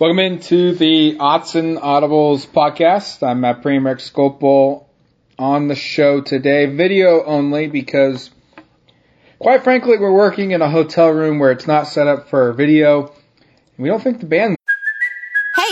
Welcome into the Autzen Audibles podcast. I'm Matt Premier Skopil on the show today, video only because, quite frankly, we're working in a hotel room where it's not set up for video. We don't think the band.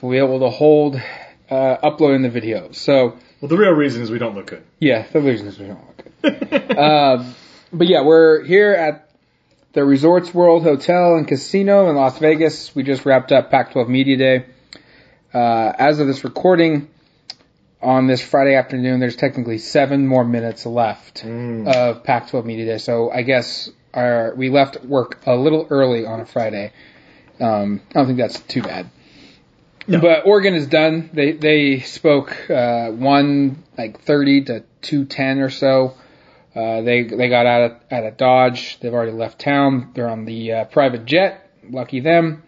We'll be able to hold uh, uploading the video. So, Well, the real reason is we don't look good. yeah, the reason is we don't look good. um, but yeah, we're here at the Resorts World Hotel and Casino in Las Vegas. We just wrapped up Pac-12 Media Day. Uh, as of this recording, on this Friday afternoon, there's technically seven more minutes left of Pac-12 Media Day. So I guess our we left work a little early on a Friday. Um, I don't think that's too bad. But Oregon is done. They they spoke uh, one like thirty to two ten or so. Uh, they they got out of out of Dodge. They've already left town. They're on the uh, private jet. Lucky them.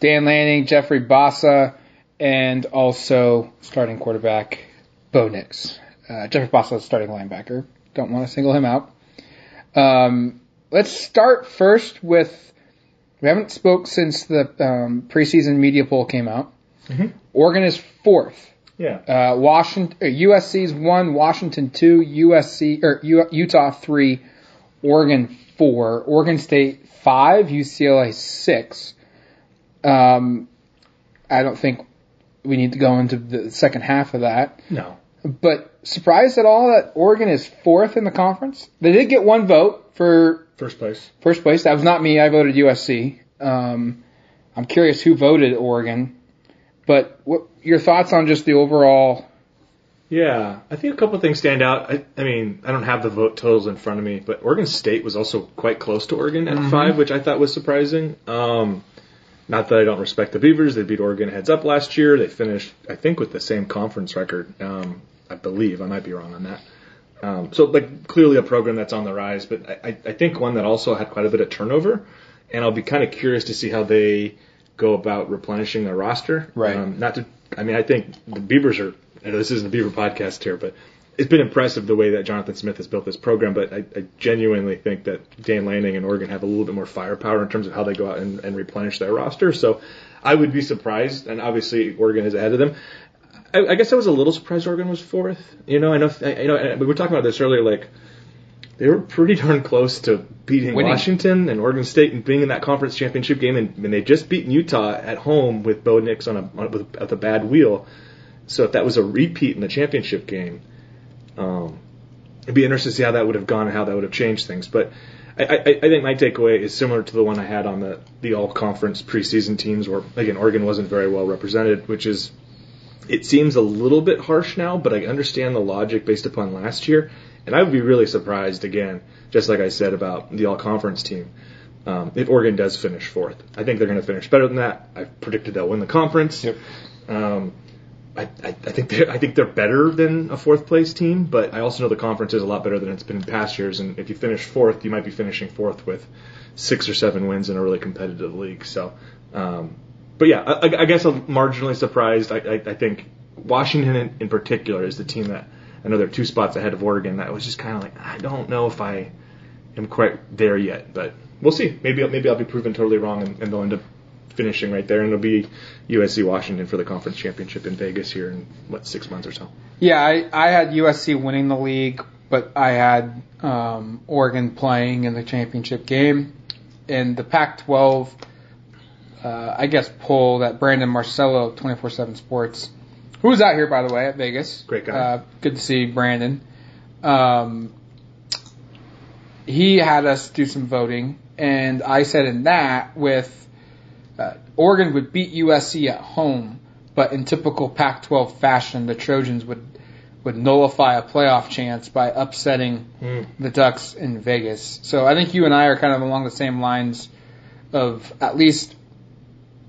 Dan Lanning, Jeffrey Bassa, and also starting quarterback Bo Nix. Uh, Jeffrey Bassa is starting linebacker. Don't want to single him out. Um, let's start first with we haven't spoke since the um, preseason media poll came out. Oregon is fourth. Yeah. Uh, Washington, uh, USC's one, Washington two, USC or U, Utah three, Oregon four, Oregon State five, UCLA six. Um, I don't think we need to go into the second half of that. no. But surprised at all that Oregon is fourth in the conference? They did get one vote for First place. first place. That was not me. I voted USC. Um, I'm curious who voted Oregon. But what your thoughts on just the overall? Yeah. I think a couple of things stand out. I, I mean, I don't have the vote totals in front of me, but Oregon State was also quite close to Oregon at five, which I thought was surprising. Um, not that I don't respect the Beavers. They beat Oregon heads up last year. They finished, I think, with the same conference record. Um, I believe. I might be wrong on that. Um, so, like, clearly a program that's on the rise, but I I think one that also had quite a bit of turnover. And I'll be kind of curious to see how they go about replenishing their roster. Right. Um, not to, I mean, I think the Beavers are, this isn't the Beaver podcast here, but it's been impressive the way that Jonathan Smith has built this program. But I, I genuinely think that Dan Lanning and Oregon have a little bit more firepower in terms of how they go out and, and replenish their roster. So I would be surprised, and obviously Oregon is ahead of them. I, I guess I was a little surprised Oregon was fourth. You know, I know, I, you know, we were talking about this earlier, like they were pretty darn close to beating Winning. Washington and Oregon State and being in that conference championship game, and, and they just beaten Utah at home with Bo Nix on a on, with, with a bad wheel. So if that was a repeat in the championship game, um, it'd be interesting to see how that would have gone and how that would have changed things. But I, I, I think my takeaway is similar to the one I had on the the all conference preseason teams, where again Oregon wasn't very well represented, which is it seems a little bit harsh now, but I understand the logic based upon last year. And I would be really surprised again, just like I said about the all conference team, um, if Oregon does finish fourth. I think they're going to finish better than that. I predicted they'll win the conference. Yep. Um, I, I, I think they're I think they're better than a fourth place team, but I also know the conference is a lot better than it's been in past years. And if you finish fourth, you might be finishing fourth with six or seven wins in a really competitive league. So, um, but yeah, I, I guess I'm marginally surprised. I, I, I think Washington in, in particular is the team that I know they're two spots ahead of Oregon. That was just kind of like I don't know if I am quite there yet, but we'll see. Maybe maybe I'll be proven totally wrong, and, and they'll end up finishing right there, and it'll be USC Washington for the conference championship in Vegas here in what six months or so. Yeah, I, I had USC winning the league, but I had um, Oregon playing in the championship game. And the Pac-12, uh, I guess, poll that Brandon Marcello, 24/7 Sports, who was out here by the way at Vegas. Great guy. Uh, good to see Brandon. Um, he had us do some voting, and I said in that with uh, Oregon would beat USC at home, but in typical Pac-12 fashion, the Trojans would would nullify a playoff chance by upsetting Hmm. the Ducks in Vegas. So I think you and I are kind of along the same lines of at least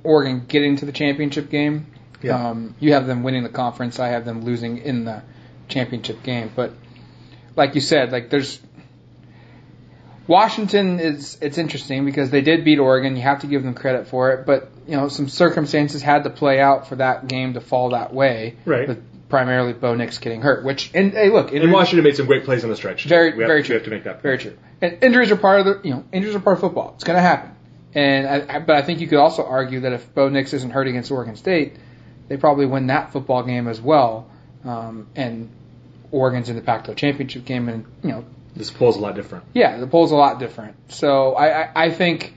Oregon getting to the championship game. Yeah. Um, you have them winning the conference. I have them losing in the championship game. But like you said, like there's Washington is it's interesting because they did beat Oregon. You have to give them credit for it, but you know some circumstances had to play out for that game to fall that way. Right. With primarily Bo Nix getting hurt, which and hey, look, And Washington made some great plays on the stretch. very we have, very we true. have to make that. Point. Very true. And injuries are part of the you know injuries are part of football. It's going to happen. And I, I, but I think you could also argue that if Bo Nix isn't hurt against Oregon State, they probably win that football game as well. Um, and Oregon's in the Pac-12 championship game, and you know This poll's a lot different. yeah, the poll's a lot different. So I, I, I think,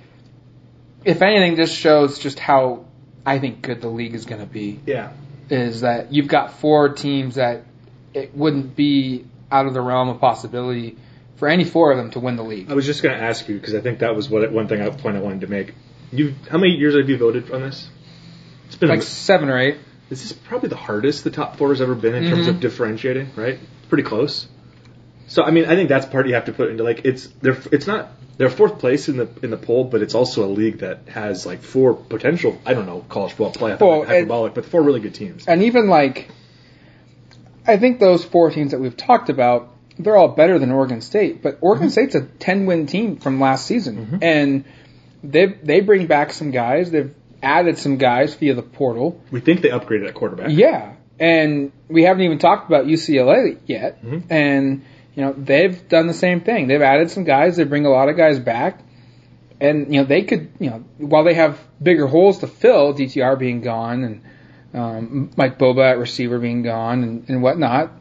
if anything, this shows just how I think good the league is going to be. Yeah. Is that you've got four teams that it wouldn't be out of the realm of possibility for any four of them to win the league. I was just going to ask you because I think that was what one thing I, point I wanted to make. You, how many years have you voted on this? It's been Like a, seven or eight. this is probably the hardest the top four has ever been in terms Mhm. of differentiating, right? Pretty close. So I mean, I think that's part you have to put into like it's they're it's not they're fourth place in the in the poll, but it's also a league that has like four potential I don't know college football playoff Well, hyperbolic, but four really good teams. And even like, I think those four teams that we've talked about, they're all better than Oregon State. But Oregon State's a 10 win team from last season. And they they bring back some guys. They've added some guys via the portal. We think they upgraded at quarterback. Yeah. And we haven't even talked about UCLA yet. And, you know, they've done the same thing. They've added some guys. They bring a lot of guys back. And, you know, they could, you know, while they have bigger holes to fill, DTR being gone and um, Mike Bobo at receiver being gone and, and whatnot,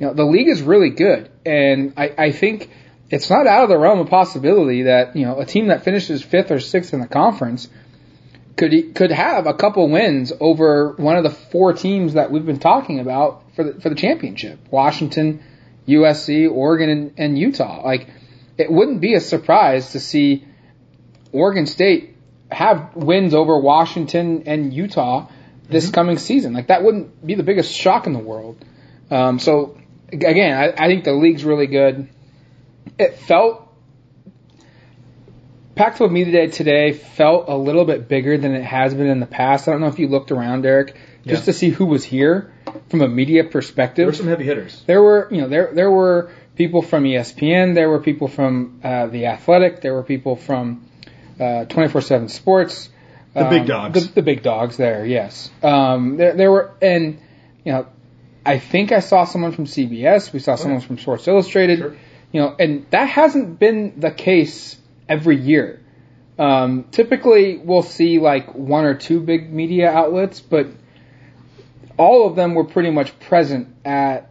you know, the league is really good. And I, I think it's not out of the realm of possibility that, you know, a team that finishes fifth or sixth in the conference could he, could have a couple wins over one of the four teams that we've been talking about for the for the championship: Washington, USC, Oregon, and, and Utah. Like, it wouldn't be a surprise to see Oregon State have wins over Washington and Utah this coming season. Like, that wouldn't be the biggest shock in the world. Um, so, again, I, I think the league's really good. It felt Pac-12 Media Day today felt a little bit bigger than it has been in the past. I don't know if you looked around, Eric, just Yeah. to see who was here from a media perspective. There were some heavy hitters. There were, you know, there there were people from ESPN, there were people from uh, the Athletic, there were people from uh, 24/7 Sports, The um, big dogs. the, the big dogs. There, yes. Um, there, there were, and you know, I think I saw someone from CBS. We saw someone from Sports Illustrated. Sure. You know, and that hasn't been the case every year. Um, typically, we'll see like one or two big media outlets, but all of them were pretty much present at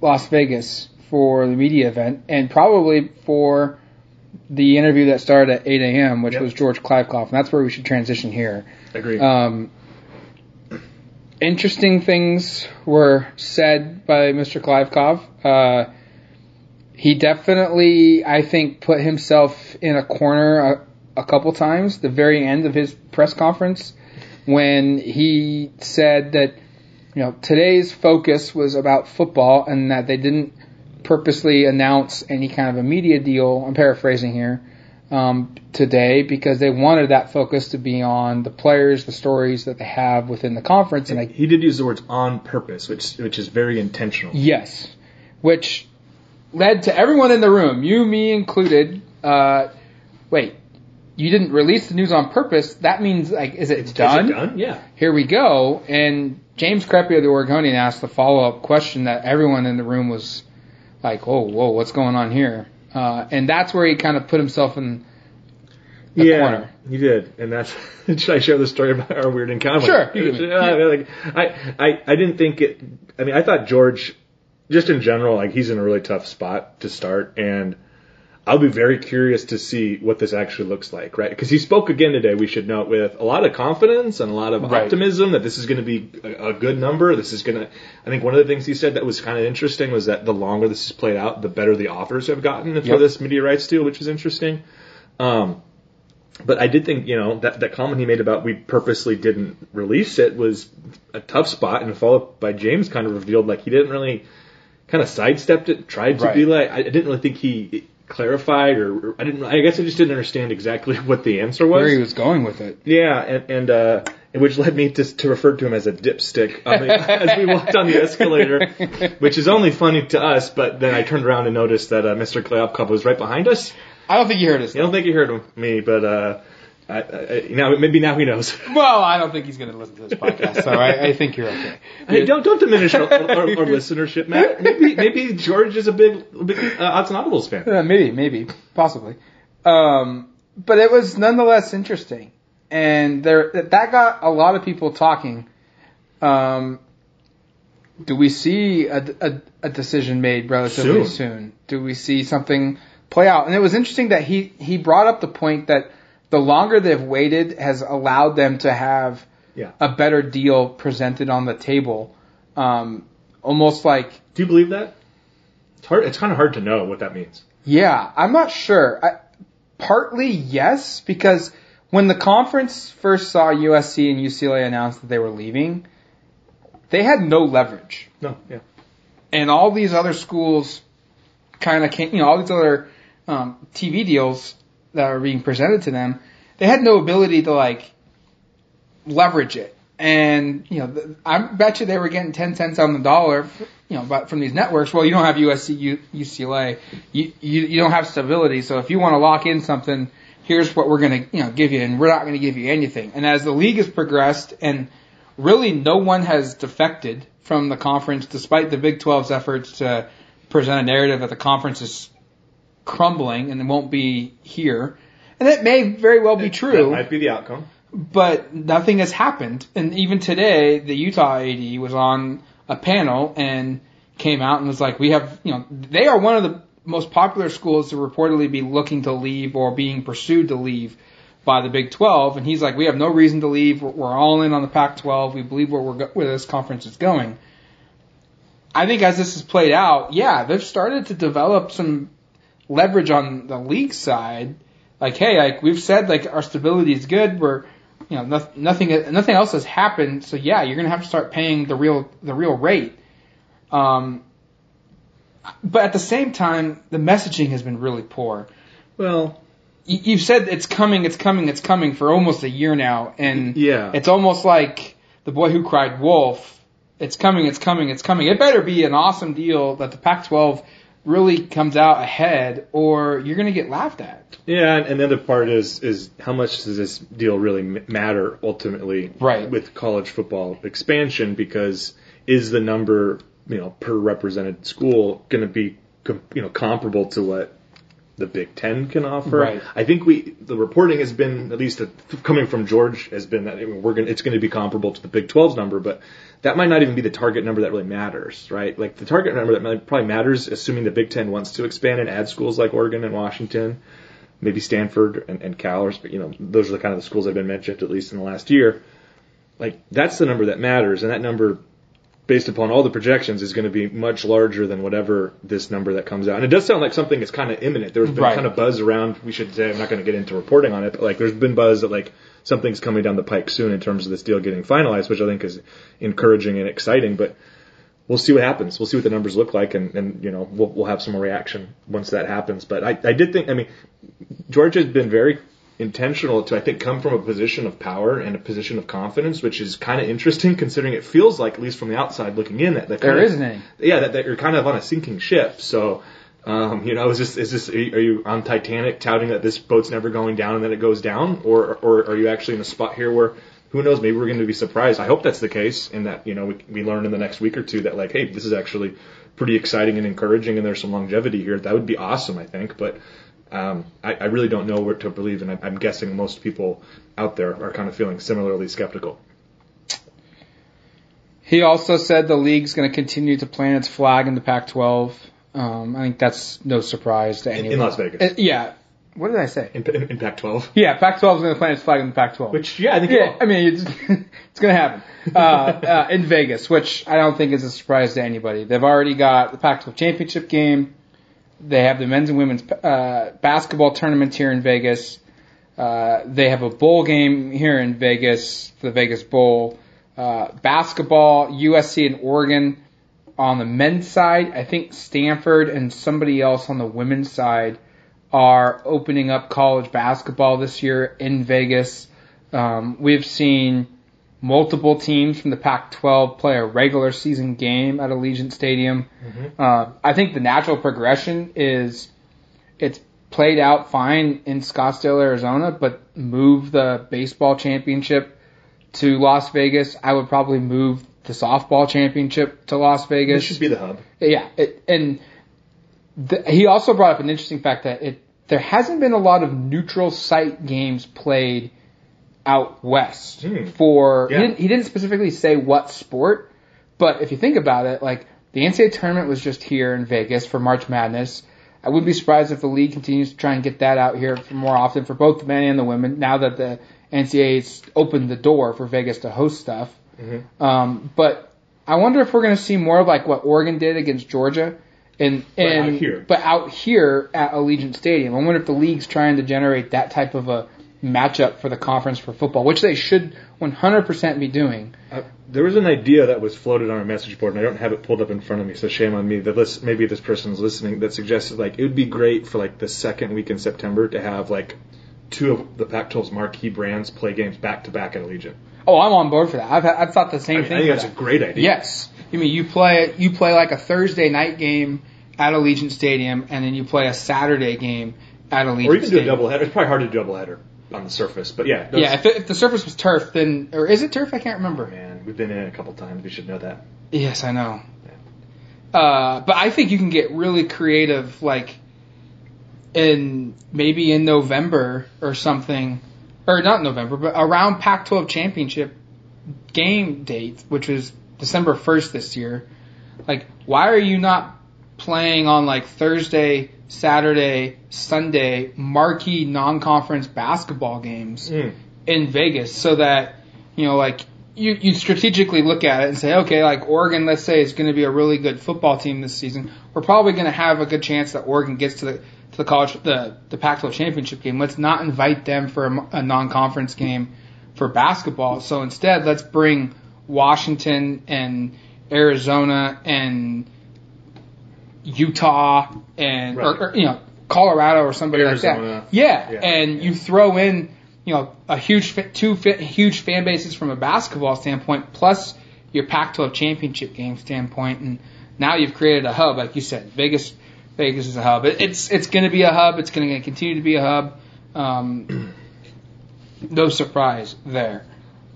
Las Vegas for the media event, and probably for the interview that started at 8 a.m., which Yep. was George Kliavkoff, and that's where we should transition here. Agree. Um, interesting things were said by Mr. Kliavkoff. Uh, he definitely, I think, put himself in a corner a, a couple times. The very end of his press conference, when he said that you know today's focus was about football and that they didn't purposely announce any kind of a media deal. I'm paraphrasing here um, today because they wanted that focus to be on the players, the stories that they have within the conference, and I he did use the words on purpose, which which is very intentional. Yes, which led to everyone in the room, you, me included. Uh, wait, you didn't release the news on purpose. That means like, is it Is it done? done? Yeah. Here we go. And James Crepea, the Oregonian, asked the follow up question that everyone in the room was like, "Whoa, whoa, what's going on here?" Uh, and that's where he kind of put himself in the yeah, corner. you did, and that's. should I share the story about our weird encounter? Sure. Uh, I mean, like, I, I, I didn't think it. I mean, I thought George, just in general, like he's in a really tough spot to start, and I'll be very curious to see what this actually looks like, right? Because he spoke again today. We should note with a lot of confidence and a lot of Right. optimism that this is going to be a, a good number. This is going to. I think one of the things he said that was kind of interesting was that the longer this is played out, the better the offers have gotten for Yep. this media rights deal, which is interesting. Um, but I did think, you know, that, that comment he made about we purposely didn't release it was a tough spot and followed by James kind of revealed like he didn't really kind of sidestepped it, tried to be like, I didn't really think he clarified or, or I didn't, I guess I just didn't understand exactly what the answer was. Where he was going with it. Yeah, and, and uh, which led me to, to refer to him as a dipstick on the, as we walked on the escalator, which is only funny to us. But then I turned around and noticed that uh, Mr. Kliavkoff was right behind us. I don't think you heard us. I don't think he heard me, but uh, I, I, now maybe now he knows. Well, I don't think he's going to listen to this podcast, so I, I think you're okay. Hey, don't don't diminish our, our, our listenership, Matt. Maybe maybe George is a big big uh, Autzen Audibles fan. Uh, maybe, maybe, possibly. Um, but it was nonetheless interesting, and there that got a lot of people talking. Um, do we see a, a, a decision made relatively Soon. soon? Do we see something play out? And it was interesting that he he brought up the point that the longer they've waited has allowed them to have Yeah. a better deal presented on the table. Um, almost like Do you believe that? It's hard. It's kind of hard to know what that means. Yeah, I'm not sure. I, partly yes, because when the conference first saw USC and UCLA announce that they were leaving, they had no leverage, No. Yeah. and all these other schools kind of came. You know, all these other um, TV deals that were being presented to them, they had no ability to like leverage it. And you know, I bet you they were getting ten cents on the dollar, you know, but from these networks. Well, you don't have USC, UCLA, you, you you don't have stability. So if you want to lock in something, here's what we're gonna you know give you, and we're not gonna give you anything. And as the league has progressed, and really no one has defected from the conference, despite the Big 12's efforts to present a narrative that the conference is crumbling and it won't be here. And that may very well be true That might be the outcome. but nothing has happened. And even today, the Utah AD was on a panel and came out and was like, "We have, you know, they are one of the most popular schools to reportedly be looking to leave or being pursued to leave by the Big 12." And he's like, "We have no reason to leave. We're, all in on the Pac-12. We believe where we're go- where this conference is going." I think as this has played out, yeah, they've started to develop some leverage on the league side. Like, hey, like we've said, like our stability is good. We're, you know, noth- nothing, nothing else has happened. So yeah, you're gonna have to start paying the real, the real rate. Um, but at the same time, the messaging has been really poor. Well, You- You've said it's coming, it's coming, it's coming for almost a year now, and Yeah. it's almost like the boy who cried wolf. It's coming, it's coming, it's coming. It better be an awesome deal that the Pac-12 really comes out ahead, or you're going to get laughed at. Yeah, and, and the other part is is how much does this deal really m- matter ultimately Right. with college football expansion? Because is the number you know per represented school going to be com- you know comparable to what the Big Ten can offer? Right. I think we the reporting has been at least coming from George has been that we're going it's going to be comparable to the Big 12's number, but that might not even be the target number that really matters, right? Like the target number that probably matters, assuming the Big Ten wants to expand and add schools like Oregon and Washington, maybe Stanford and, and Cal, or you know those are the kind of the schools that have been mentioned at least in the last year. Like that's the number that matters, and that number based upon all the projections, is going to be much larger than whatever this number that comes out. And it does sound like something is kind of imminent. There's been Right. kind of buzz around. We should say I'm not going to get into reporting on it, but like there's been buzz that like something's coming down the pike soon in terms of this deal getting finalized, which I think is encouraging and exciting. But we'll see what happens. We'll see what the numbers look like, and, and you know we'll, we'll have some more reaction once that happens. But I, I did think, I mean, Georgia has been very intentional to I think come from a position of power and a position of confidence, which is kind of interesting considering it feels like, at least from the outside looking in, that, that There isn't any. Yeah, that, that you're kind of on a sinking ship. So. Um, you know, is this is this are you, are you on Titanic touting that this boat's never going down and then it goes down, or or are you actually in a spot here where who knows? Maybe we're going to be surprised. I hope that's the case, and that you know we, we learn in the next week or two that like, hey, this is actually pretty exciting and encouraging, and there's some longevity here. That would be awesome, I think. But um, I, I really don't know what to believe, and I, I'm guessing most people out there are kind of feeling similarly skeptical. He also said the league's going to continue to plant its flag in the Pac-12. Um, I think that's no surprise to In, anyone. in Las Vegas, Uh, yeah. What did I say? in, in, in Pac-12, Yeah, Pac-12 is going to plant its flag in the Pac-12. which yeah, I think yeah, I mean, it's, it's going to happen uh, uh, in Vegas, which I don't think is a surprise to anybody. They've already got the Pac-12 championship game. They have the men's and women's uh, basketball tournament here in Vegas. Uh, they have a bowl game here in Vegas, the Vegas Bowl. Uh, basketball, USC and Oregon on the men's side. I think Stanford and somebody else on the women's side are opening up college basketball this year in Vegas. Um, we've seen multiple teams from the Pac-12 play a regular season game at Allegiant Stadium. Uh, I think the natural progression is it's played out fine in Scottsdale, Arizona, but move the baseball championship to Las Vegas. I would probably move the softball championship to Las Vegas. this should be the hub. Yeah, it, and the, he also brought up an interesting fact that it there hasn't been a lot of neutral site games played out west Hmm. for Yeah. he, didn't, he didn't specifically say what sport, but if you think about it, like the NCAA tournament was just here in Vegas for March Madness. I wouldn't be surprised if the league continues to try and get that out here for more often for both the men and the women. Now that the NCAA's opened the door for Vegas to host stuff, um, but I wonder if we're going to see more of like what Oregon did against Georgia, and But out and here. but out here at Allegiant Stadium. I wonder if the league's trying to generate that type of a matchup for the conference for football, which they should 100% be doing. Uh, there was an idea that was floated on our message board, and I don't have it pulled up in front of me, so shame on me. That this, maybe this person's listening that suggested like it would be great for like the second week in September to have like two of the Pac-12's marquee brands play games back to back at Allegiant. Oh, I'm on board for that. I've I've thought the same I, I thing. think for that's a great idea. Yes. I mean, you play you play like a Thursday night game at Allegiant Stadium, and then you play a Saturday game at Allegiant Or you can do a Stadium. double header. It's probably hard to do a double header on the surface, but yeah. those- Yeah, if, it, if the surface was turf, then or is it turf? I can't remember. man, we've been in it a couple times. We should know that. Yes, I know. Uh, but I think you can get really creative, like in maybe in November or something, or not November, but around Pac-12 championship game date, which was December 1st this year. Like, why are you not playing on like Thursday, Saturday, Sunday marquee non-conference basketball games Mm. in Vegas so that you know like you you strategically look at it and say okay like Oregon let's say is going to be a really good football team this season. We're probably going to have a good chance that Oregon gets to the to the college the the Pac-12 championship game. Let's not invite them for a, a non-conference game for basketball. So instead let's bring Washington and Arizona and Utah and Right. or, or, you know Colorado or somebody Arizona. like that. Yeah, Yeah. and you throw in you know a huge two huge fan bases from a basketball standpoint, plus your Pac-12 championship game standpoint, and now you've created a hub, like you said. Vegas, Vegas is a hub. It, it's it's going to be a hub. It's going to continue to be a hub. Um, no surprise there.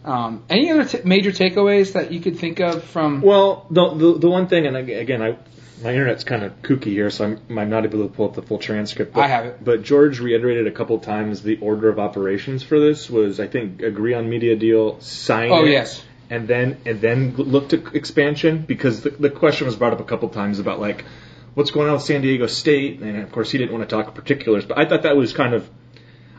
Um, any other t- major takeaways that you could think of from? Well, the, the the one thing, and again, I my internet's kind of kooky here, so I'm, I'm not able to pull up the full transcript. But, I have it. But George reiterated a couple times the order of operations for this was, I think, agree on media deal, sign Oh, it, yes. and then and then look to expansion because the, the question was brought up a couple times about like what's going on with San Diego State, and of course he didn't want to talk particulars, but I thought that was kind of.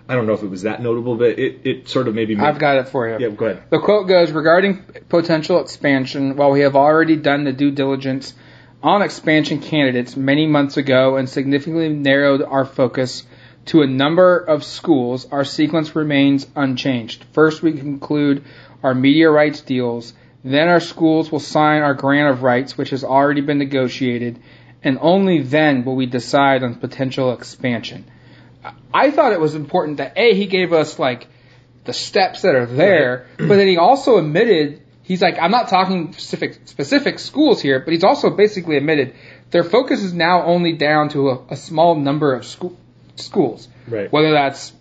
I don't know if it was that notable, but it, it sort of maybe. I've got it for you. Yeah, go ahead. The quote goes regarding potential expansion, while we have already done the due diligence on expansion candidates many months ago and significantly narrowed our focus to a number of schools, our sequence remains unchanged. First, we conclude our media rights deals, then our schools will sign our grant of rights, which has already been negotiated, and only then will we decide on potential expansion. I thought it was important that A, he gave us like the steps that are there, but then he also admitted he's like, I'm not talking specific specific schools here, but he's also basically admitted their focus is now only down to a, a small number of school, schools. Right. Whether that's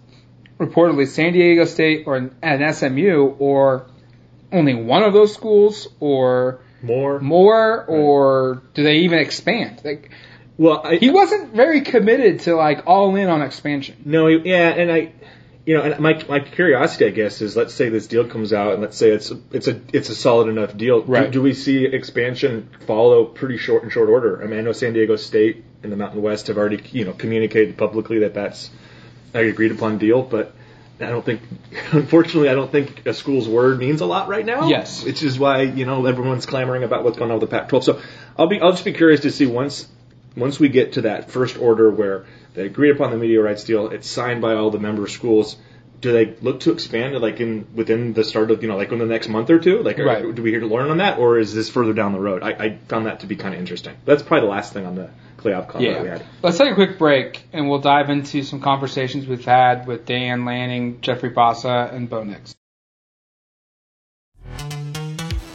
reportedly San Diego State or an, an SMU or only one of those schools or More. more or do they even expand? Like Well, I, he wasn't very committed to like all in on expansion. No, yeah, and I, you know, and my my curiosity, I guess, is let's say this deal comes out, and let's say it's it's a it's a solid enough deal. Do- Do, we see expansion follow pretty short in short order? I mean, I know San Diego State and the Mountain West have already you know communicated publicly that that's an agreed upon deal, but. I don't think, unfortunately, I don't think a school's word means a lot right now. Yes. which is why you know everyone's clamoring about what's going on with the Pac-12. So I'll be, I'll just be curious to see once once we get to that first order where they agree upon the media rights deal, it's signed by all the member schools. Do they look to expand it like in within the start of you know like in the next month or two? Like, are- Right. do we hear to learn on that, or is this further down the road? I, I found that to be kind of interesting. That's probably the last thing on the playoff call that we had. Let's take a quick break and we'll dive into some conversations we've had with Dan Lanning, Jeffrey Bassa, and Bo Nix.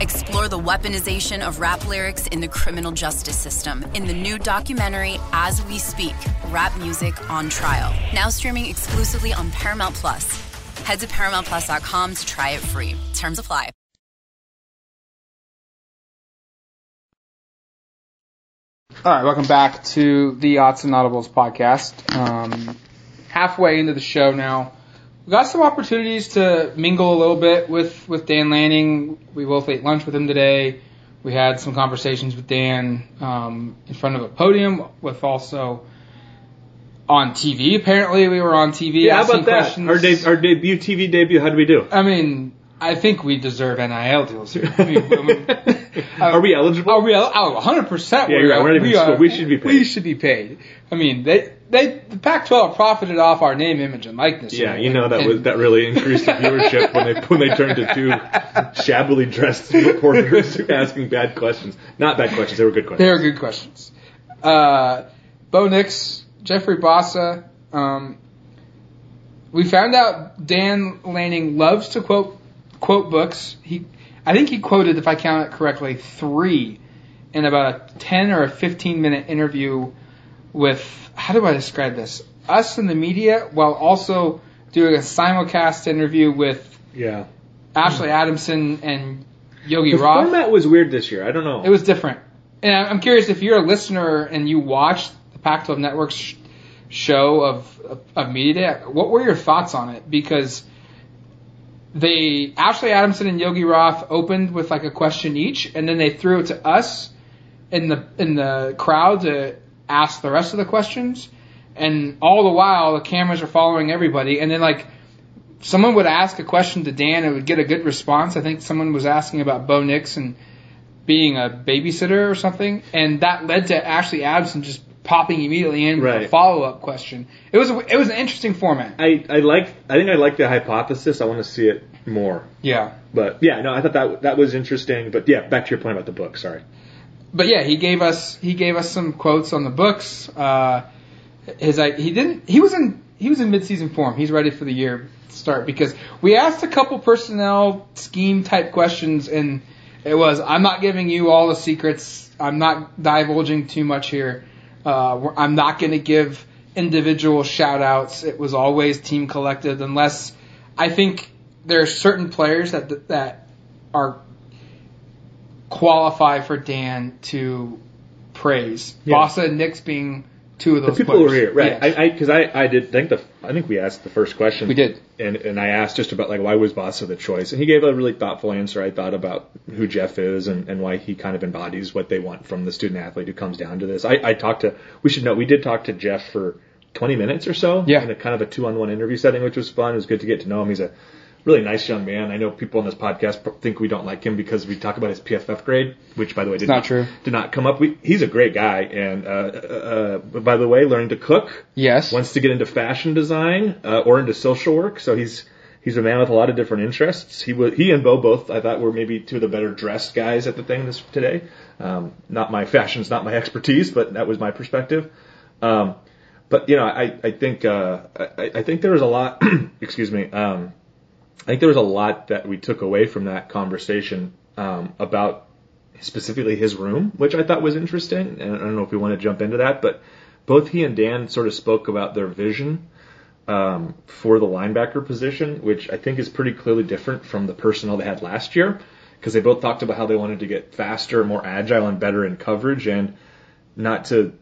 Explore the weaponization of rap lyrics in the criminal justice system in the new documentary As We Speak Rap Music on Trial. Now streaming exclusively on Paramount Plus. Head to ParamountPlus.com to try it free. Terms apply. All right, welcome back to the Autzen Audibles podcast. Um, halfway into the show now. We got some opportunities to mingle a little bit with, with Dan Lanning. We both ate lunch with him today. We had some conversations with Dan um, in front of a podium, with also on TV. Apparently, we were on TV. Yeah, how about that? questions. Our, de- our debut TV debut. How did we do? I mean, I think we deserve NIL deals here. I mean, I mean, Are we eligible? Oh, we are, oh, 100%. Yeah, we right. We're not even we are- We should be paid. We should be paid. I mean, they, they, the Pac-12 profited off our name, image, and likeness. Yeah, here. you know that And- was that really increased the viewership when they when they turned to two shabbily dressed reporters asking bad questions. Not bad questions; they were good questions. They were good questions. Uh, Bo Nix, Jeffrey Bassa. Um, we found out Dan Lanning loves to quote quote books. He, I think he quoted, if I count it correctly, three in about a ten or a fifteen minute interview with. How do I describe this? Us in the media, while also doing a simulcast interview with Yeah, Ashley Adamson and Yogi the Roth. format was weird this year. I don't know. It was different. And I'm curious if you're a listener and you watched the Pac-12 Network's sh- show of, of of Media Day. What were your thoughts on it? Because they Ashley Adamson and Yogi Roth opened with like a question each, and then they threw it to us in the in the crowd to ask the rest of the questions. And all the while, the cameras are following everybody, and then like someone would ask a question to Dan and would get a good response. I think someone was asking about Bo Nix and being a babysitter or something, and that led to Ashley Adamson just popping immediately in with a follow up question. It was a, it was an interesting format. I I like. I think I like the hypothesis. I want to see it more. Yeah, But yeah, no, I thought that that was interesting. But yeah, back to your point about the book. Sorry. But yeah, he gave us he gave us some quotes on the books. Uh, his he didn't he was in he was in mid season form. He's ready for the year start because we asked a couple personnel scheme type questions and it was I'm not giving you all the secrets. I'm not divulging too much here. Uh, I'm not going to give individual shout outs. It was always team collective unless I think there are certain players that that are qualify for Dan to praise. Yeah. Bassa and Nix being two of The those people players. who were here, right? Yes. I because I, I did think the I think we asked the first question. We did. and and I asked just about like why was Bassa the choice, and he gave a really thoughtful answer. I thought about who Jeff is and, and why he kind of embodies what they want from the student athlete who comes down to this. I, I talked to we should know we did talk to Jeff for 20 minutes or so. Yeah. in a kind of a two on one interview setting, which was fun. It was good to get to know him. He's a really nice young man. I know people on this podcast think we don't like him because we talk about his PFF grade, which by the way did not true. Did not come up. We, he's a great guy, and uh, uh, uh, by the way, learning to cook yes. wants to get into fashion design uh, or into social work. So he's He's a man with a lot of different interests. He was, he and Bo both, I thought, were maybe two of the better dressed guys at the thing this today. Um, not my fashion's not my expertise, but that was my perspective. Um, but you know, I, I think, uh, I, I think there was a lot, excuse me, um, I think there was a lot that we took away from that conversation, um, about specifically his room, which I thought was interesting. And I don't know if we want to jump into that, but both he and Dan sort of spoke about their vision um, for the linebacker position, which I think is pretty clearly different from the personnel they had last year, because they both talked about how they wanted to get faster, more agile, and better in coverage, and not to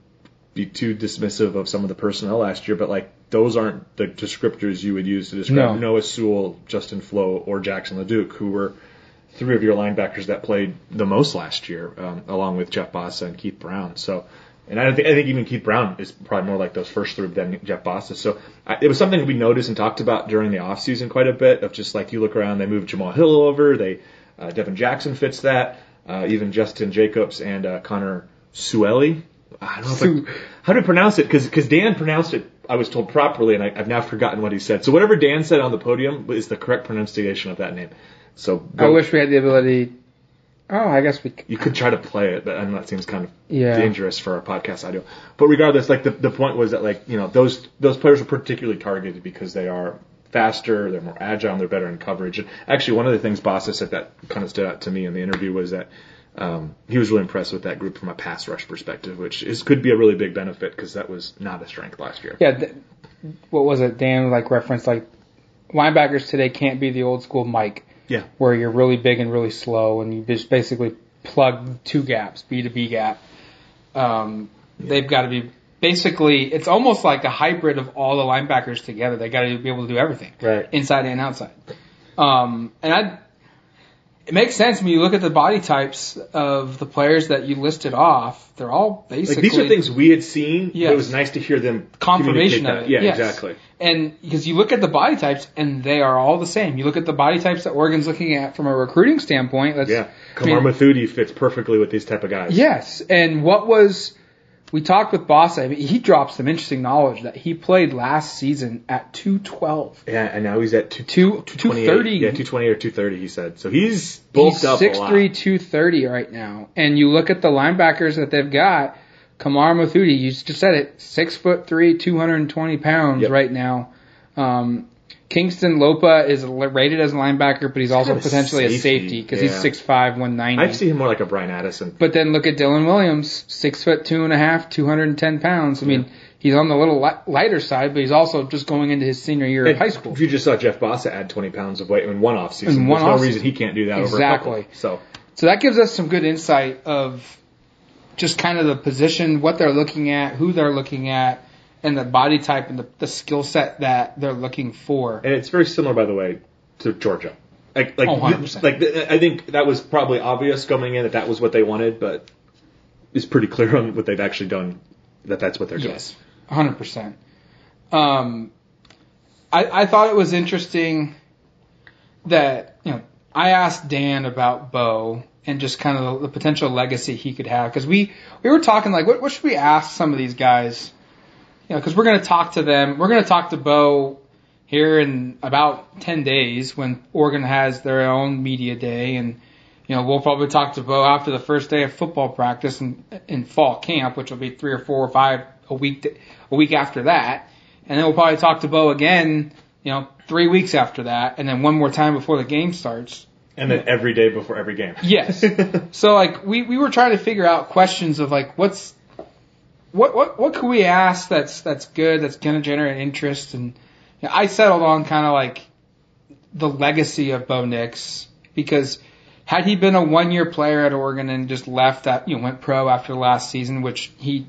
be too dismissive of some of the personnel last year, but like those aren't the descriptors you would use to describe No. Noah Sewell, Justin Flowe, or Jackson LaDuke, who were three of your linebackers that played the most last year, um, along with Jeff Bassa and Keith Brown. So, and I don't think I think even Keith Brown is probably more like those first three than Jeff Bassa. So I, it was something we noticed and talked about during the offseason quite a bit of just like you look around, they moved Jamal Hill over, they uh, Devin Jackson fits that, uh, even Justin Jacobs and uh, Connor Soelle. I don't know if I, how to pronounce it because Dan pronounced it. I was told properly, and I, I've now forgotten what he said. So whatever Dan said on the podium is the correct pronunciation of that name. So I wish we had the ability. Oh, I guess we. c- you could try to play it, but I know that seems kind of Yeah. dangerous for a podcast audio. But regardless, like the the point was that like you know those those players are particularly targeted because they are faster, they're more agile, and they're better in coverage. And actually, one of the things Bassa said that kind of stood out to me in the interview was that um, he was really impressed with that group from a pass rush perspective, which is could be a really big benefit because that was not a strength last year. Yeah. Th- what was it? Dan like referenced like linebackers today can't be the old school Mike. Yeah. where you're really big and really slow, and you just basically plug two gaps, B to B gap. Um, They've got to be basically. It's almost like a hybrid of all the linebackers together. They got to be able to do everything, Right. inside and outside. Um, and I, it makes sense when you look at the body types of the players that you listed off. They're all basically Like these are things we had seen. Yes. It was nice to hear them confirmation of it. Yeah, yes. exactly. And because you look at the body types, and they are all the same. You look at the body types that Oregon's looking at from a recruiting standpoint. Let's, Yeah, I mean, Kamar Mathudi fits perfectly with these type of guys. Yes, and what was we talked with Bassa? I mean, he dropped some interesting knowledge that he played last season at 212. Yeah, and now he's at two, Two, 230. Yeah, 220 or 230, he said. So he's bulked He's up 6'3", a lot. 230 right now. And you look at the linebackers that they've got, Kamar Mathudi, you just said it, six foot three, 220 pounds Yep. right now. Um, Kingston Lopa is rated as a linebacker, but he's also kind of potentially a safety, because yeah. he's 6'5", 190. I see him more like a Bryan Addison. But then look at Dylan Williams, six foot two and a half, 210 pounds. I mean, he's on the little li- lighter side, but he's also just going into his senior year of high school. If you just saw Jeff Bassa add 20 pounds of weight in one off season, In one there's no offseason. reason he can't do that over a couple. Exactly. So So that gives us some good insight of just kind of the position, what they're looking at, who they're looking at, and the body type and the, the skill set that they're looking for. and it's very similar, by the way, to Georgia. Like, like, Oh, 100%. like I think that was probably obvious coming in that that was what they wanted, but it's pretty clear on what they've actually done that that's what they're doing. Yes, 100%. Um, I, I thought it was interesting that, you know, I asked Dan about Bo and just kind of the, the potential legacy he could have. Because we, we were talking, like, what, what should we ask some of these guys? You know, because we're going to talk to them. We're going to talk to Bo here in about 10 days when Oregon has their own media day. And, you know, we'll probably talk to Bo after the first day of football practice in, in fall camp, which will be three or four or five a week, a week after that. And then we'll probably talk to Bo again, you know, three weeks after that. And then one more time before the game starts. And then every day before every game. Yes. so like we, we were trying to figure out questions of like what's what what what could we ask that's that's good that's gonna generate interest and you know, I settled on kind of like the legacy of Bo Nix because had he been a one year player at Oregon and just left that you know went pro after last season which he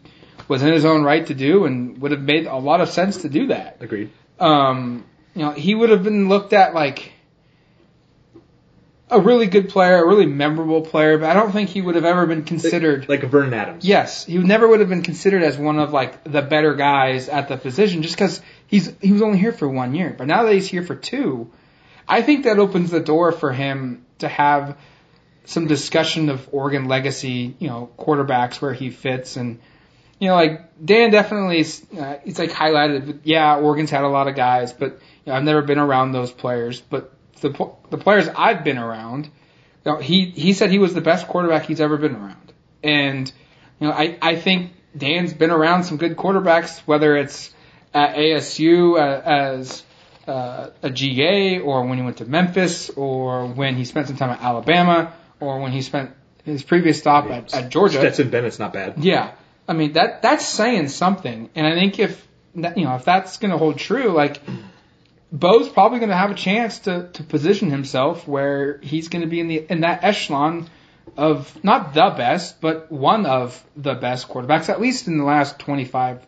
was in his own right to do and would have made a lot of sense to do that Agreed. um, you know, he would have been looked at like a really good player, a really memorable player, but I don't think he would have ever been considered. Like Vernon Adams. yes, he never would have been considered as one of like the better guys at the position, just because he's he was only here for one year. But now that he's here for two, I think that opens the door for him to have some discussion of Oregon legacy, you know, quarterbacks where he fits and you know, like Dan definitely, uh, he's like highlighted. Yeah, Oregon's had a lot of guys, but you know, I've never been around those players. But the the players I've been around, you know, he he said he was the best quarterback he's ever been around, and you know, I I think Dan's been around some good quarterbacks, whether it's at ASU uh, as uh, a GA, or when he went to Memphis, or when he spent some time at Alabama, or when he spent his previous stop at, at Georgia. Stetson Bennett's not bad. Yeah, I mean that that's saying something, and I think if that, you know if that's going to hold true, like Bo's probably going to have a chance to to position himself where he's going to be in the in that echelon of not the best, but one of the best quarterbacks, at least in the last 25,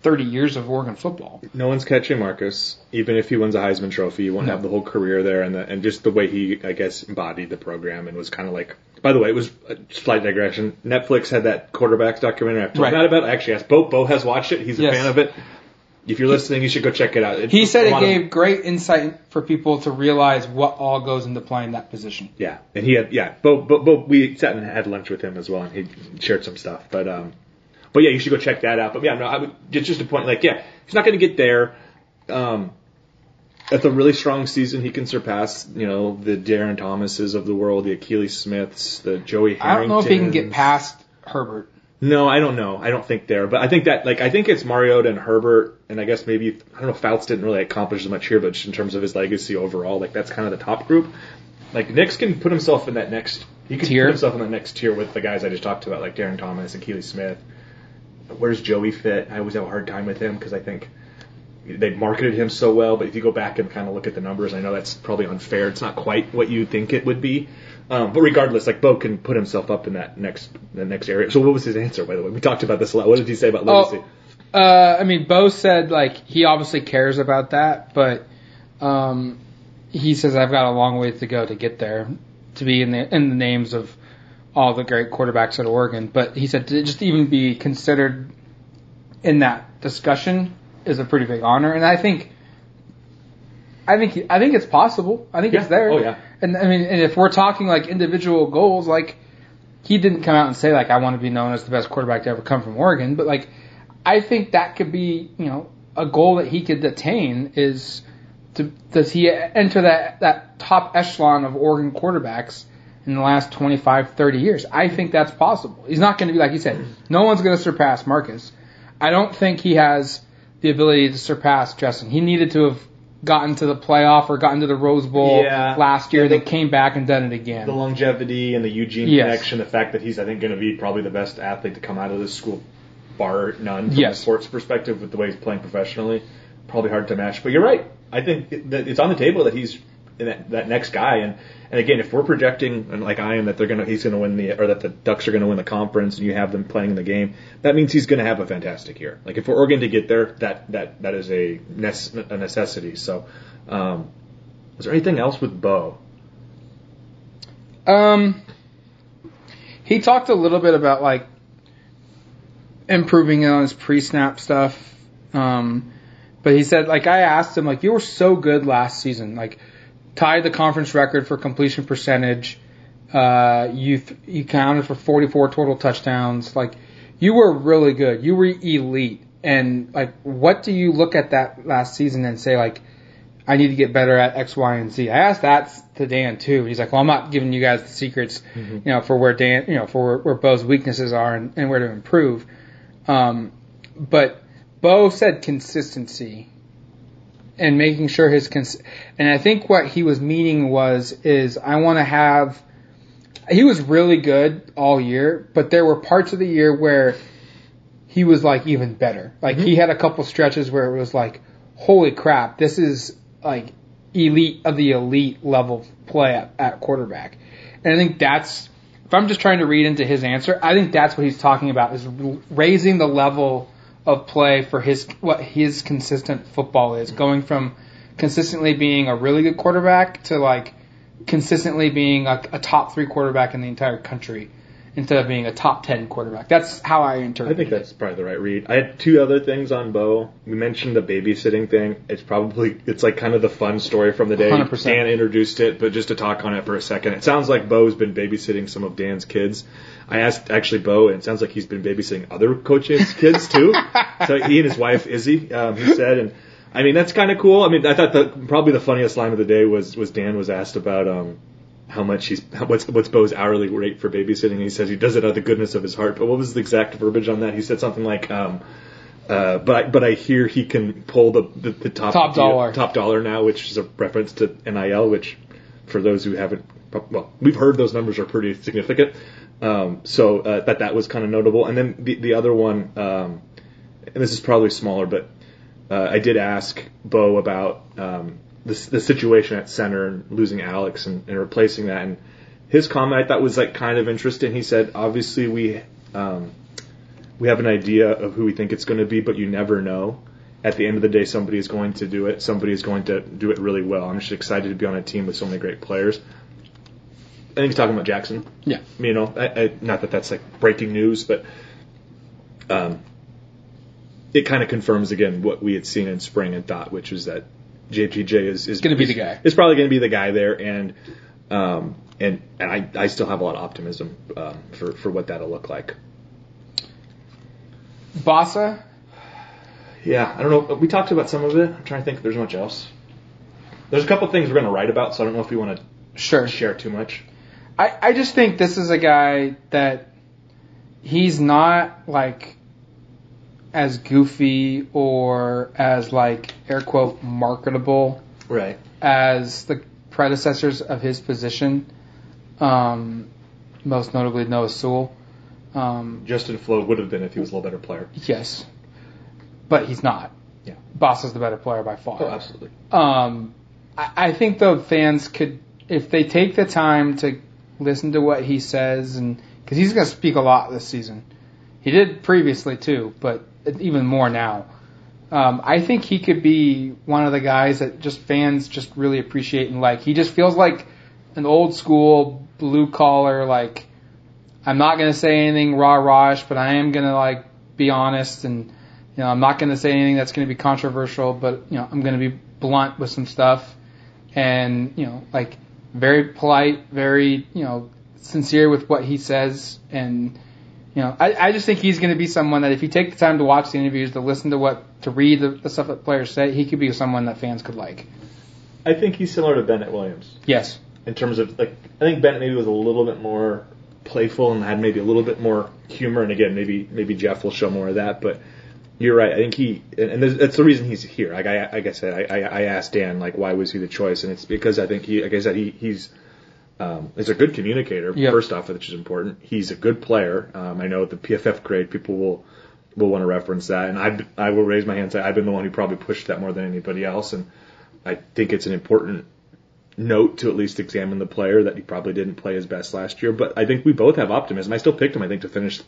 30 years of Oregon football. No one's catching Marcus. Even if he wins a Heisman Trophy, you won't No. have the whole career there, and the, and just the way he, I guess, embodied the program and was kind of like. By the way, it was a slight digression. Netflix had that quarterbacks documentary. I've told Right. About. it. I actually asked Bo. Bo has watched it. He's a Yes. fan of it. If you're listening, you should go check it out. It's He said it lot of- gave great insight for people to realize what all goes into playing that position. Yeah, and he had yeah, Bo, Bo, Bo, we sat and had lunch with him as well, and he shared some stuff. But um, but yeah, you should go check that out. But yeah, no, I would just just a point like yeah, he's not going to get there. Um, at the really strong season, he can surpass you know the Darron Thomases of the world, the Akili Smiths, the Joey. I don't know if he can get past Herbert. No, I don't know. I don't think there, but I think that like I think it's Mariota and Herbert, and I guess maybe I don't know. Fouts didn't really accomplish as much here, but just in terms of his legacy overall, like that's kind of the top group. Like Nix can put himself in that next. He can Tier? put himself in the next tier with the guys I just talked about, like Darron Thomas and Akili Smith. Where's Joey fit? I always have a hard time with him because I think they marketed him so well, but if you go back and kind of look at the numbers, I know that's probably unfair. It's not quite what you think it would be. Um, but regardless, like Bo can put himself up in that next the next area. So what was his answer, by the way? We talked about this a lot. What did he say about legacy? Oh, uh, I mean, Bo said like he obviously cares about that, but um, he says I've got a long way to go to get there, to be in the in the names of all the great quarterbacks at Oregon. But he said to just even be considered in that discussion is a pretty big honor, and I think. I think I think it's possible. I think Yeah. it's there. Oh, yeah. And I mean, and if we're talking like individual goals, like he didn't come out and say like I want to be known as the best quarterback to ever come from Oregon, but like I think that could be you know a goal that he could attain is to does he enter that that top echelon of Oregon quarterbacks in the last 25 30 years? I think that's possible. He's not going to be like you said no one's going to surpass Marcus. I don't think he has the ability to surpass Justin. He needed to have gotten to the playoff or gotten to the Rose Bowl Yeah. last year Yeah, the- came back and done it again the longevity and the Eugene Yes. connection, the fact that he's, I think, going to be probably the best athlete to come out of this school, bar none, from Yes. a sports perspective, with the way he's playing professionally. Probably hard to match. But you're right. I think that it's on the table that he's that, that next guy. And and again, if we're projecting, and like I am, that they're gonna he's gonna win the or that the Ducks are gonna win the conference, and you have them playing in the game, that means he's gonna have a fantastic year. Like if we're Oregon to get there, that that that is a, a necessity. So. Um, there anything else with Bo? Um, he talked a little bit about like improving on his pre-snap stuff. Um, but he said like I asked him like you were so good last season, like tied the conference record for completion percentage. Uh, you th- you counted for 44 total touchdowns. Like you were really good. You were elite. And like, what do you look at that last season and say like, I need to get better at X, Y, and Z. I asked that to Dan too. He's like, well, I'm not giving you guys the secrets, you know, for where Dan, you know, for where, where Bo's weaknesses are and, and where to improve. Um, but Bo said consistency and making sure his cons- and I think what he was meaning was is I want to have. He was really good all year, but there were parts of the year where he was like even better. Like mm-hmm. he had a couple stretches where it was like, holy crap, this is like elite of the elite level play at, at quarterback. And I think that's, if I'm just trying to read into his answer, I think that's what he's talking about is raising the level of play for his, what his consistent football is, going from consistently being a really good quarterback to like consistently being a, a top three quarterback in the entire country. Instead of being a top ten quarterback. That's how I interpret it. I think that's probably the right read. I had two other things on Bo. We mentioned the babysitting thing. It's probably it's like kind of the fun story from the day. 100%. Dan introduced it, but just to talk on it for a second, it sounds like Bo's been babysitting some of Dan's kids. I asked actually Bo, and it sounds like he's been babysitting other coaches' kids too. so he and his wife Izzy, um, he said, and I mean that's kind of cool. I mean I thought the probably the funniest line of the day was was Dan was asked about um, how much he's what's what's Bo's hourly rate for babysitting. He says he does it out of the goodness of his heart. But what was the exact verbiage on that? He said something like, um, uh, "But I, but I hear he can pull the the, the top Top dollar. top dollar now," which is a reference to NIL, which for those who haven't, well, we've heard those numbers are pretty significant. Um, so uh, that that was kind of notable. And then the the other one, um, and this is probably smaller, but uh, I did ask Bo about um, the, the situation at center and losing Alex and, and replacing that. And his comment I thought was like kind of interesting. He said, obviously we um, we have an idea of who we think it's going to be, but you never know. At the end of the day, somebody is going to do it. Somebody is going to do it really well. I'm just excited to be on a team with so many great players. I think he's talking about Jackson. Yeah. You know, I, I, not that that's like breaking news, but um, it kind of confirms again what we had seen in spring and thought, which was that JPJ is is Gonna be the guy. Is probably going to be the guy there, and um, and and I, I still have a lot of optimism um, for for what that'll look like. Bassa. Yeah, I don't know. We talked about some of it. I'm trying to think if there's much else. There's a couple things we're going to write about, so I don't know if we want to Sure. share too much. I, I just think this is a guy that he's not like as goofy or as like air quote marketable Right. as the predecessors of his position, um, most notably Noah Sewell. Um, Justin Flowe would have been if he was a little better player. yes, but he's not. Yeah. Boss is the better player by far. Oh, absolutely. Um, I, I think the fans could, if they take the time to listen to what he says, and because he's going to speak a lot this season, he did previously too, but even more now. Um, I think he could be one of the guys that just fans just really appreciate and like. He just feels like an old school blue collar, like I'm not to say anything rah rahish, but I am to like be honest and you know I'm not to say anything that's to be controversial, but you know I'm to be blunt with some stuff and you know like very polite, very you know sincere with what he says and you know I, I just think he's going to be someone that if you take the time to watch the interviews, to listen to what to read the, the stuff that players say, he could be someone that fans could like. I think he's similar to Bennett Williams. Yes. in terms of like I think Bennett maybe was a little bit more playful and had maybe a little bit more humor. And again, maybe maybe Jeff will show more of that. But you're right. I think he and, and that's the reason he's here. Like I like I said, I, I, I asked Dan like why was he the choice, and it's because I think he like I said he he's um, is a good communicator. Yep. First off, which is important. He's a good player. Um, I know at the PFF grade people will will want to reference that, and I I will raise my hand and say I've been the one who probably pushed that more than anybody else, and I think it's an important note to at least examine the player that he probably didn't play his best last year. But I think we both have optimism. I still picked him. I think to finish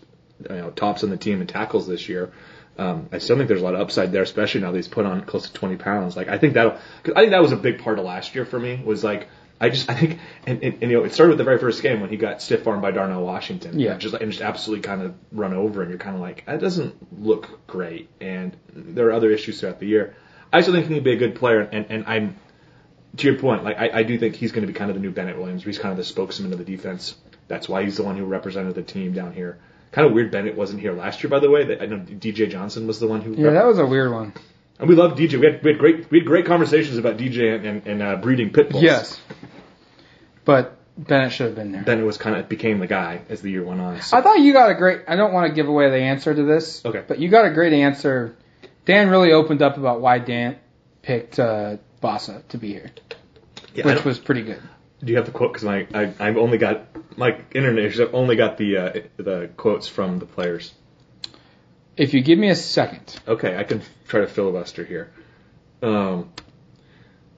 you know, tops on the team in tackles this year. Um, I still think there's a lot of upside there, especially now that he's put on close to 20 pounds. Like I think that'll, cause I think that was a big part of last year for me. Was like I just I think and, and, and you know it started with the very first game when he got stiff armed by Darnell Washington. Yeah. just and just absolutely kind of run over, and you're kind of like that doesn't look great. And there are other issues throughout the year. I still think he can be a good player, and, and I'm to your point, like I, I do think he's going to be kind of the new Bennett Williams. He's kind of the spokesman of the defense. That's why he's the one who represented the team down here. Kind of weird Bennett wasn't here last year, by the way. I know DJ Johnson was the one who. Yeah, that was a weird one. And we love DJ. We had, we had great we had great conversations about DJ and, and, and uh, breeding pit bulls. Yes. But Bennett should have been there. Bennett was kind of became the guy as the year went on. So. I thought you got a great. I don't want to give away the answer to this. Okay. But you got a great answer. Dan really opened up about why Dan picked uh, Bassa to be here, Yeah, which was pretty good. Do you have the quote? Because my I, I've only got my internet. issues, I've only got the uh, the quotes from the players. If you give me a second, Okay, I can try to filibuster here. Um,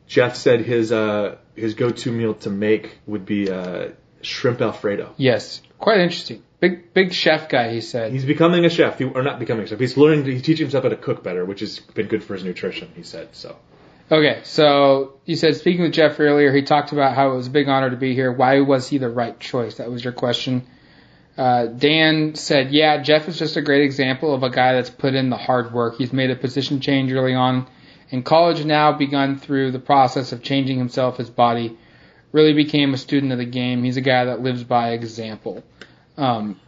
Jeff said his uh, his go to meal to make would be uh, shrimp alfredo. yes, quite interesting. Big big chef guy, he said. He's becoming a chef, he, or not becoming a chef. He's learning. He's teaching himself how to cook better, which has been good for his nutrition. He said so. Okay, so you said speaking with Jeff earlier, he talked about how it was a big honor to be here. Why was he the right choice? That was your question. Uh, Dan said, "Yeah, Jeff is just a great example of a guy that's put in the hard work. He's made a position change early on in college. Now begun through the process of changing himself, his body." Really became a student of the game. He's a guy that lives by example. Um,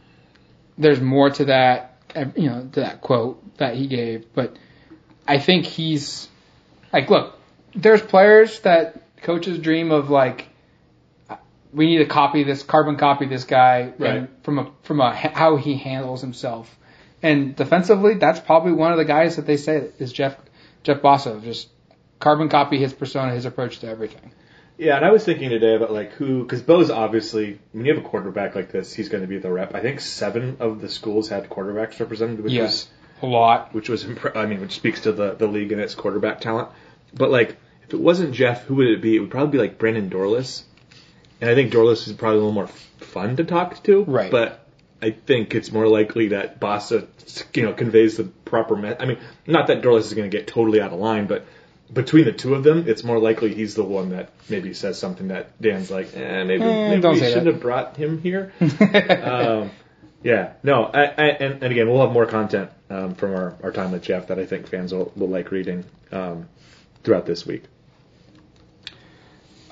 there's more to that, you know, to that quote that he gave, but I think he's like, look, there's players that coaches dream of like, we need to copy this, carbon copy this guy Right. from a from a how he handles himself, and defensively, that's probably one of the guys that they say is Jeff Jeff Bassa, just carbon copy his persona, his approach to everything. Yeah, and I was thinking today about like who, because Bo's obviously, when you have a quarterback like this, he's going to be the rep. I think seven of the schools had quarterbacks represented, which was a lot. which was impre- I mean, which speaks to the the league and its quarterback talent. But like, if it wasn't Jeff, who would it be? It would probably be like Brandon Dorlus, and I think Dorlus is probably a little more fun to talk to. Right. But I think it's more likely that Bassa, you know, conveys the proper. Me- I mean, not that Dorlus is going to get totally out of line, but between the two of them, it's more likely he's the one that maybe says something that Dan's like, eh, maybe, Eh, maybe we shouldn't that. have brought him here. um, yeah, no, I, I, and, and again, we'll have more content um, from our, our time with Jeff that I think fans will, will like reading um, throughout this week.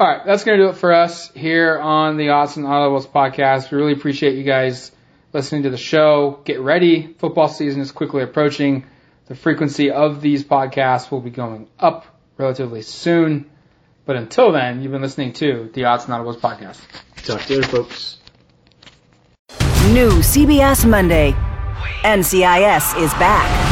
All right, that's going to do it for us here on the Autzen Audibles podcast. We really appreciate you guys listening to the show. Get ready. Football season is quickly approaching. The frequency of these podcasts will be going up relatively soon. But until then, you've been listening to the Autzen Audibles podcast. Talk to you, folks. New CBS Monday. NCIS is back.